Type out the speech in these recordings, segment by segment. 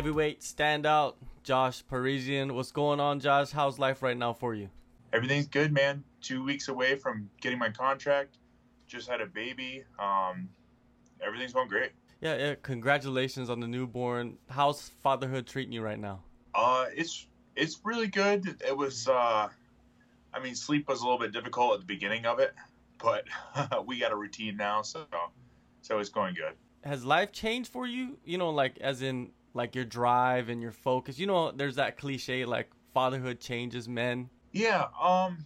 Heavyweight standout, Josh Parisian. What's going on, Josh? How's life right now for you? Everything's good, man. Two weeks away from getting my contract. Just had a baby. Um, everything's going great. Yeah, yeah. Congratulations on the newborn. How's fatherhood treating you right now? Uh, it's it's really good. It was, uh, I mean, sleep was a little bit difficult at the beginning of it, but we got a routine now, so so it's going good. Has life changed for you? You know, like as in like your drive and your focus. You know, there's that cliche like fatherhood changes men. Yeah. Um.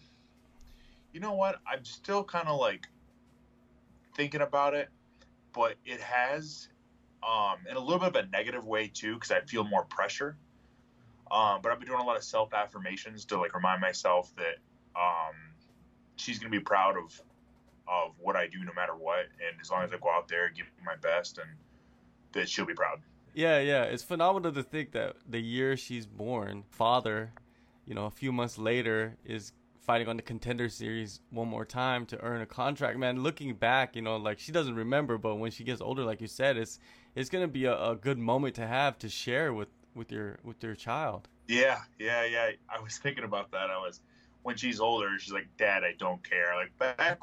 You know what? I'm still kind of like thinking about it, but it has, um, in a little bit of a negative way too, because I feel more pressure. Um, but I've been doing a lot of self affirmations to like remind myself that um, she's gonna be proud of of what I do no matter what, and as long as I go out there, give my best, and that she'll be proud. Yeah, yeah. It's phenomenal to think that the year she's born, father, you know, a few months later is fighting on the contender series one more time to earn a contract. Man, looking back, you know, like she doesn't remember, but when she gets older, like you said, it's it's gonna be a, a good moment to have to share with with your with your child. Yeah, yeah, yeah. I was thinking about that. I was when she's older, she's like, "Dad, I don't care." Like back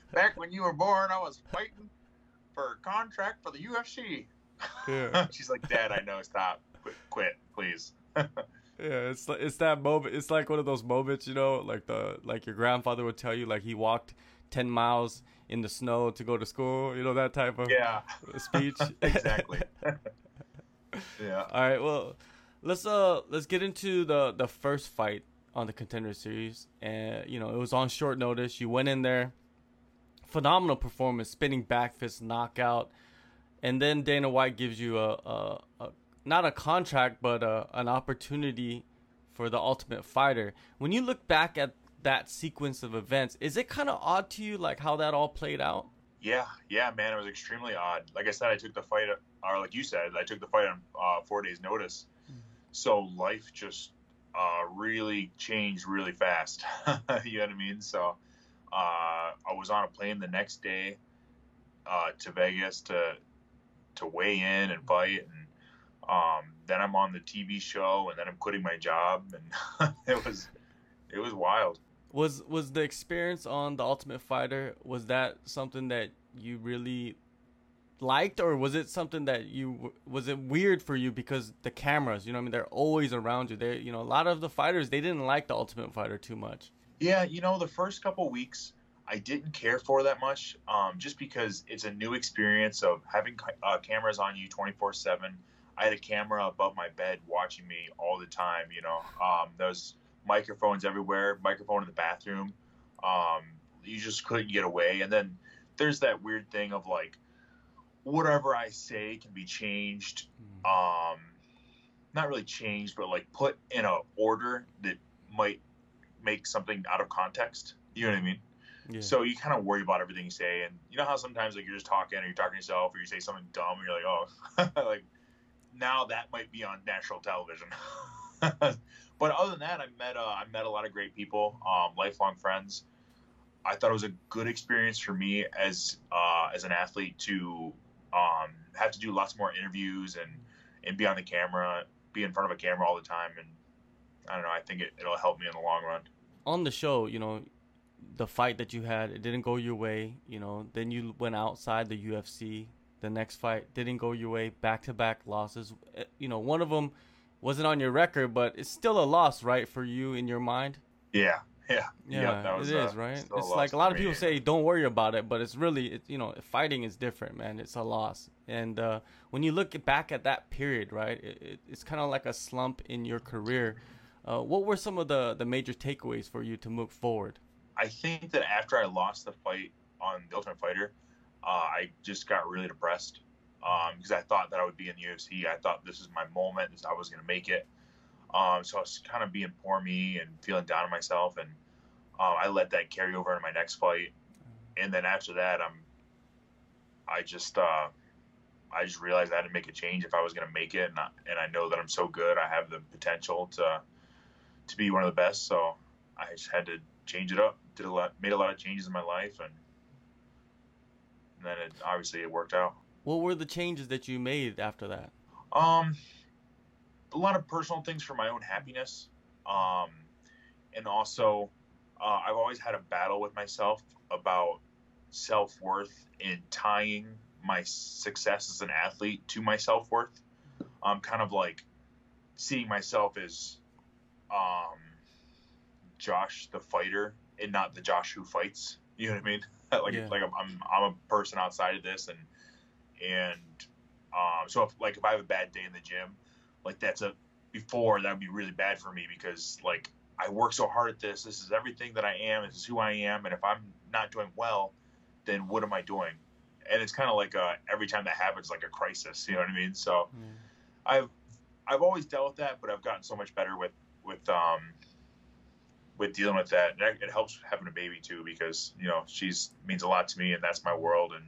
back when you were born, I was fighting for a contract for the UFC. Yeah. she's like, "Dad, I know. Stop. Quit, quit please." yeah, it's it's that moment. It's like one of those moments, you know, like the like your grandfather would tell you, like he walked ten miles in the snow to go to school. You know that type of yeah speech. exactly. yeah. All right. Well, let's uh let's get into the the first fight on the contender series, and you know it was on short notice. You went in there, phenomenal performance, spinning back fist knockout, and then Dana White gives you a, a, a not a contract but a, an opportunity for the Ultimate Fighter. When you look back at that sequence of events, is it kind of odd to you like how that all played out? Yeah, yeah, man, it was extremely odd. Like I said, I took the fight, or like you said, I took the fight on uh, four days' notice. Mm-hmm. So life just uh, really changed really fast. you know what I mean? So uh, I was on a plane the next day uh, to Vegas to to weigh in and fight, and um, then I'm on the TV show, and then I'm quitting my job, and it was it was wild. Was was the experience on the Ultimate Fighter? Was that something that you really liked or was it something that you was it weird for you because the cameras you know i mean they're always around you they you know a lot of the fighters they didn't like the ultimate fighter too much yeah you know the first couple weeks i didn't care for that much um, just because it's a new experience of having uh, cameras on you 24 7 i had a camera above my bed watching me all the time you know um, there's microphones everywhere microphone in the bathroom um, you just couldn't get away and then there's that weird thing of like whatever I say can be changed. Hmm. Um, not really changed, but like put in a order that might make something out of context. You know what I mean? Yeah. So you kind of worry about everything you say, and you know how sometimes like you're just talking or you're talking to yourself, or you say something dumb, and you're like, oh, like now that might be on national television. but other than that, I met uh, I met a lot of great people, um, lifelong friends. I thought it was a good experience for me as uh, as an athlete to um, have to do lots more interviews and and be on the camera, be in front of a camera all the time, and I don't know. I think it, it'll help me in the long run. On the show, you know, the fight that you had, it didn't go your way. You know, then you went outside the UFC. The next fight didn't go your way. Back to back losses. Eh, you know, one of them wasn't on your record, but it's still a loss, right, for you in your mind. Yeah, yeah, yeah, was, it is uh, right. It's like a lot of people say, "Don't worry about it," but it's really, it, you know, fighting is different, man. It's a loss, and uh, when you look back at that period, right, it, it, it's kind of like a slump in your career. Uh, what were some of the the major takeaways for you to move forward? I think that after I lost the fight on the Ultimate Fighter, uh, I just got really depressed because um, I thought that I would be in the UFC. I thought this is my moment. I was going to make it. Um, so I was kind of being poor me and feeling down on myself, and um, I let that carry over into my next fight. And then after that, I'm, I just, uh, I just realized I had to make a change if I was going to make it, and I, and I know that I'm so good. I have the potential to, to be one of the best. So I just had to change it up. Did a lot, made a lot of changes in my life, and, and then it obviously it worked out. What were the changes that you made after that? Um, a lot of personal things for my own happiness, um, and also uh, I've always had a battle with myself about self worth and tying my success as an athlete to my self worth. I'm kind of like seeing myself as um, Josh the fighter and not the Josh who fights. You know what I mean? like yeah. like I'm, I'm, I'm a person outside of this and and um, so if like if I have a bad day in the gym, like that's a before that would be really bad for me because like I work so hard at this. This is everything that I am. This is who I am. And if I'm not doing well, then what am I doing? And it's kind of like a, every time that happens, like a crisis. You know what I mean? So mm. I've I've always dealt with that, but I've gotten so much better with with um with dealing with that. And it helps having a baby too because you know she's means a lot to me, and that's my world. And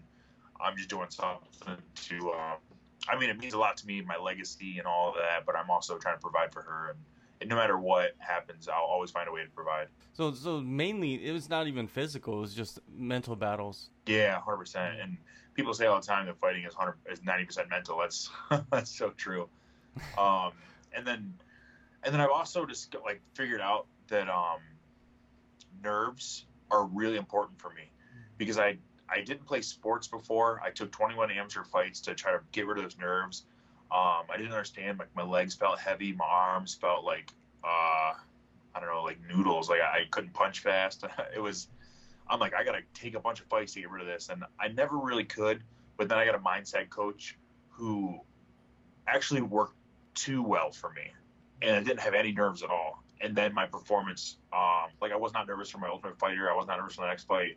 I'm just doing something to. Um, I mean, it means a lot to me, my legacy and all of that. But I'm also trying to provide for her and and no matter what happens, I'll always find a way to provide. So, so mainly it was not even physical; it was just mental battles. Yeah, hundred percent. And people say all the time that fighting is hundred is ninety percent mental. That's that's so true. Um, and then, and then I've also just like figured out that um, nerves are really important for me because I I didn't play sports before. I took 21 amateur fights to try to get rid of those nerves um, I didn't understand. Like my legs felt heavy, my arms felt like uh, I don't know, like noodles. Like I, I couldn't punch fast. it was. I'm like, I gotta take a bunch of fights to get rid of this, and I never really could. But then I got a mindset coach who actually worked too well for me, and I didn't have any nerves at all. And then my performance, um, like I was not nervous for my Ultimate Fighter. I was not nervous for the next fight.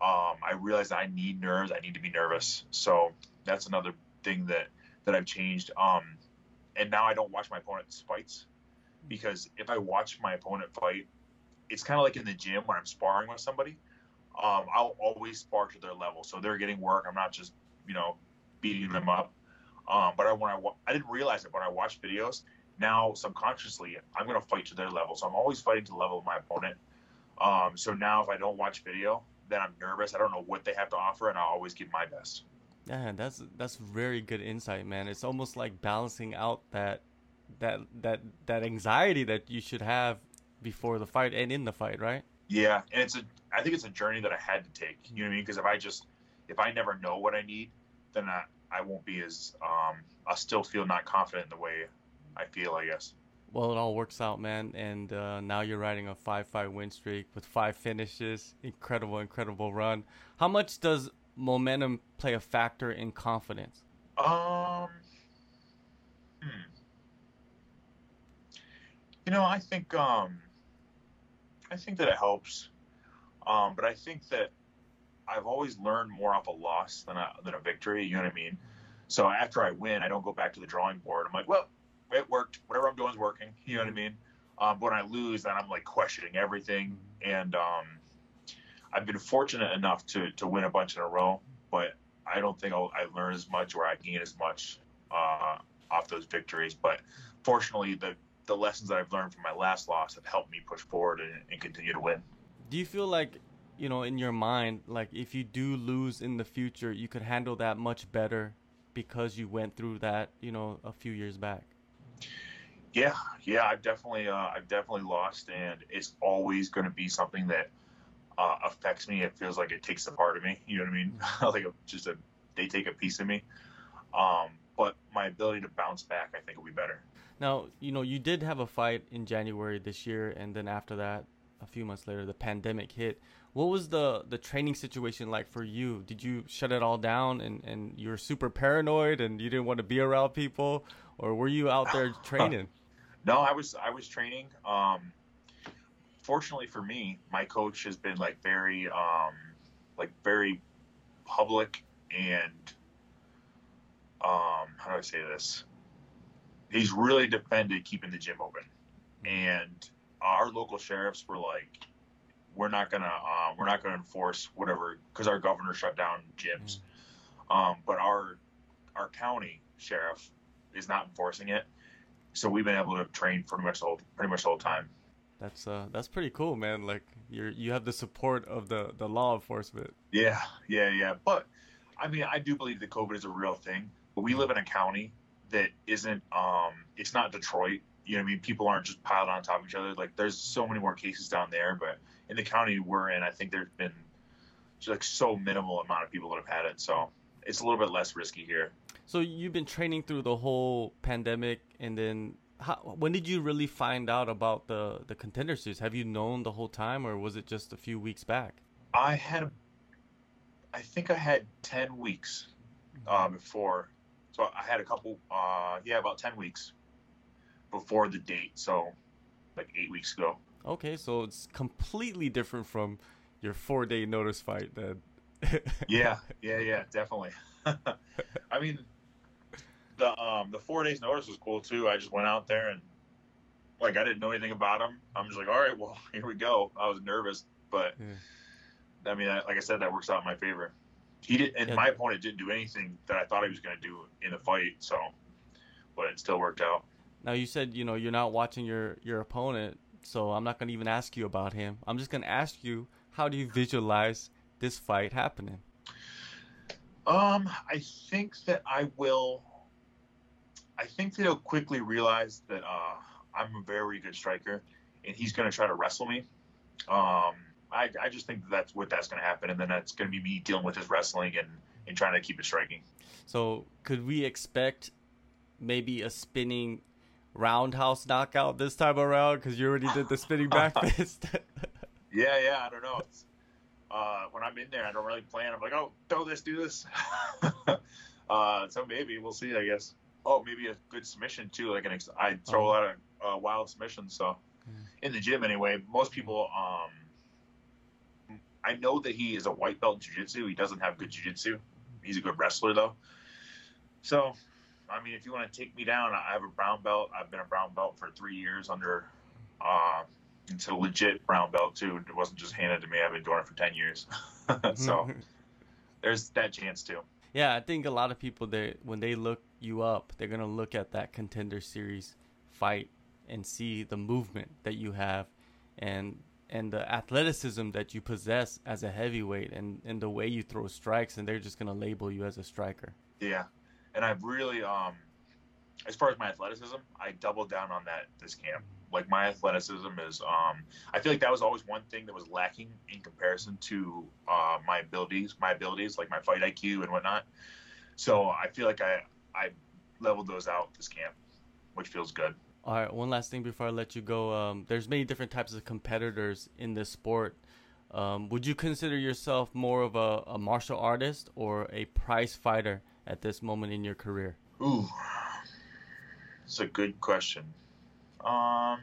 Um, I realized I need nerves. I need to be nervous. So that's another thing that that I've changed. Um, and now I don't watch my opponent's fights because if I watch my opponent fight, it's kind of like in the gym when I'm sparring with somebody. Um, I'll always spar to their level, so they're getting work. I'm not just you know beating them up. Um, but I, when I I didn't realize it when I watched videos. Now subconsciously, I'm going to fight to their level, so I'm always fighting to the level of my opponent. Um, so now if I don't watch video, then I'm nervous. I don't know what they have to offer, and I'll always give my best. Yeah, that's that's very good insight, man. It's almost like balancing out that that that that anxiety that you should have before the fight and in the fight, right? Yeah, and it's a I think it's a journey that I had to take. You know what I mean? Because if I just if I never know what I need, then I I won't be as um I'll still feel not confident in the way I feel, I guess. Well, it all works out, man. And uh, now you're riding a five-fight win streak with five finishes. Incredible, incredible run. How much does momentum play a factor in confidence? Um, hmm. You know, I think um, I think that it helps, um, but I think that I've always learned more off a loss than a than a victory. You know what I mean? So after I win, I don't go back to the drawing board. I'm like, well, it worked. Whatever I'm doing is working. You know what I mean? Um, but when I lose, then I'm like questioning everything, and um, I've been fortunate enough to to win a bunch in a row, but I don't think I'll, I learn as much or I gain as much uh, off those victories. But fortunately, the the lessons that I've learned from my last loss have helped me push forward and, and continue to win. Do you feel like you know in your mind, like if you do lose in the future, you could handle that much better because you went through that, you know, a few years back? Yeah, yeah, I've definitely, uh, I've definitely lost, and it's always going to be something that uh, affects me. It feels like it takes a part of me. You know what I mean? Like a, just a they take a piece of me. Um, but my ability to bounce back, I think, will be better. Now, you know, you did have a fight in January this year, and then after that, a few months later, the pandemic hit. What was the the training situation like for you? Did you shut it all down and and you're super paranoid and you didn't want to be around people, or were you out there training? no, I was I was training. Um, fortunately for me, my coach has been like very, um, like very public and, um, how do I say this? He's really defended keeping the gym open, and our local sheriffs were like, "We're not gonna, uh, we're not gonna enforce whatever," because our governor shut down gyms. Mm. Um, but our our county sheriff is not enforcing it, so we've been able to train pretty much all pretty much all the whole time. That's uh that's pretty cool, man. Like you're you have the support of the the law enforcement. Yeah, yeah, yeah. But I mean, I do believe that COVID is a real thing. But we live in a county that isn't um it's not Detroit. You know what I mean? People aren't just piled on top of each other. Like there's so many more cases down there, but in the county we're in, I think there's been just like so minimal amount of people that have had it. So it's a little bit less risky here. So you've been training through the whole pandemic, and then how, when did you really find out about the the contender series? Have you known the whole time, or was it just a few weeks back? I had, I think I had ten weeks uh, before, so I had a couple, uh, yeah, about ten weeks before the date. So like eight weeks ago. Okay, so it's completely different from your four day notice fight then. yeah, yeah, yeah, definitely. I mean, the um the four days notice was cool too. I just went out there and like I didn't know anything about him. I'm just like, all right, well, here we go. I was nervous, but yeah. I mean, like I said, that works out in my favor. He did, and yeah. my opponent didn't do anything that I thought he was going to do in the fight. So, but it still worked out. Now you said you know you're not watching your your opponent, so I'm not going to even ask you about him. I'm just going to ask you how do you visualize this fight happening? Um, I think that I will. I think that he'll quickly realize that uh, I'm a very good striker, and he's going to try to wrestle me. Um, I, I just think that that's what that's going to happen, and then that's going to be me dealing with his wrestling and, and trying to keep it striking. So, could we expect maybe a spinning roundhouse knockout this time around? Because you already did the spinning back fist. yeah, yeah, I don't know. It's, uh, when I'm in there, I don't really plan. I'm like, oh, throw this, do this. uh, so maybe we'll see. I guess. Oh, maybe a good submission too. Like an ex- I throw oh. a lot of uh, wild submissions. So in the gym anyway, most people. Um, I know that he is a white belt in jiu-jitsu. He doesn't have good jiu-jitsu. He's a good wrestler though. So, I mean, if you want to take me down, I have a brown belt. I've been a brown belt for three years under uh, it's a legit brown belt too. It wasn't just handed to me. I've been doing it for ten years, so there's that chance too. Yeah, I think a lot of people they when they look you up, they're gonna look at that contender series fight and see the movement that you have, and and the athleticism that you possess as a heavyweight, and and the way you throw strikes, and they're just gonna label you as a striker. Yeah, and I've really um, as far as my athleticism, I doubled down on that this camp like my athleticism is um, I feel like that was always one thing that was lacking in comparison to uh, my abilities, my abilities like my fight IQ and whatnot. So I feel like I I leveled those out this camp, which feels good. All right, one last thing before I let you go. Um, there's many different types of competitors in this sport. Um, would you consider yourself more of a, a martial artist or a prize fighter at this moment in your career? Ooh, it's a good question. Um.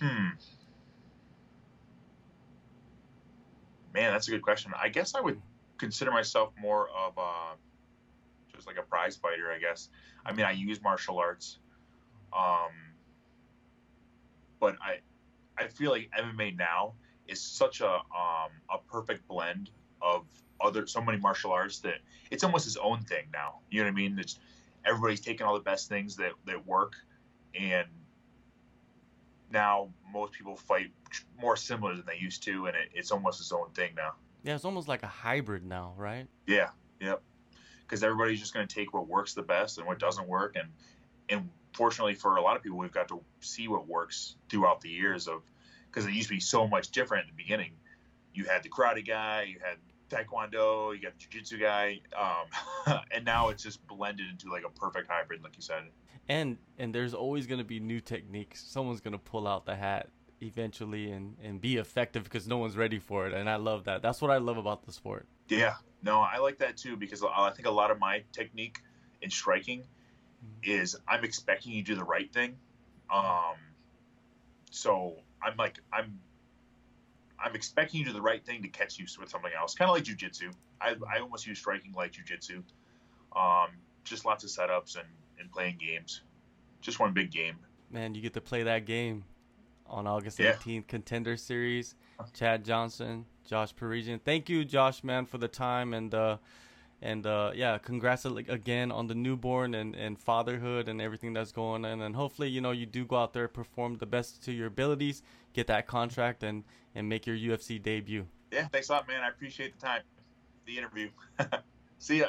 Hmm. Man, that's a good question. I guess I would consider myself more of a just like a prize fighter. I guess. I mean, I use martial arts, um, but I I feel like MMA now is such a um, a perfect blend of other so many martial arts that it's almost its own thing now. You know what I mean? It's everybody's taking all the best things that that work, and now most people fight more similar than they used to, and it, it's almost its own thing now. Yeah, it's almost like a hybrid now, right? Yeah, yep. Because everybody's just going to take what works the best and what doesn't work, and and fortunately for a lot of people, we've got to see what works throughout the years of because it used to be so much different in the beginning. You had the karate guy, you had taekwondo, you got the jiu-jitsu guy, um, and now it's just blended into like a perfect hybrid, like you said. And and there's always going to be new techniques. Someone's going to pull out the hat eventually and and be effective because no one's ready for it, and I love that. That's what I love about the sport. Yeah, no, I like that too because I think a lot of my technique in striking mm-hmm. is I'm expecting you to do the right thing. Um, so I'm like I'm I'm expecting you to do the right thing to catch you with something else, kind of like jujitsu. I, I almost use striking like jujitsu. Um, just lots of setups and, and playing games. Just one big game. Man, you get to play that game on August yeah. 18th, Contender Series. Chad Johnson, Josh Parisian. Thank you, Josh, man, for the time and uh, and uh, yeah, congrats again on the newborn and, and fatherhood and everything that's going on. And hopefully, you know, you do go out there, perform the best to your abilities, get that contract, and and make your UFC debut. Yeah, thanks a lot, man. I appreciate the time, the interview. See ya.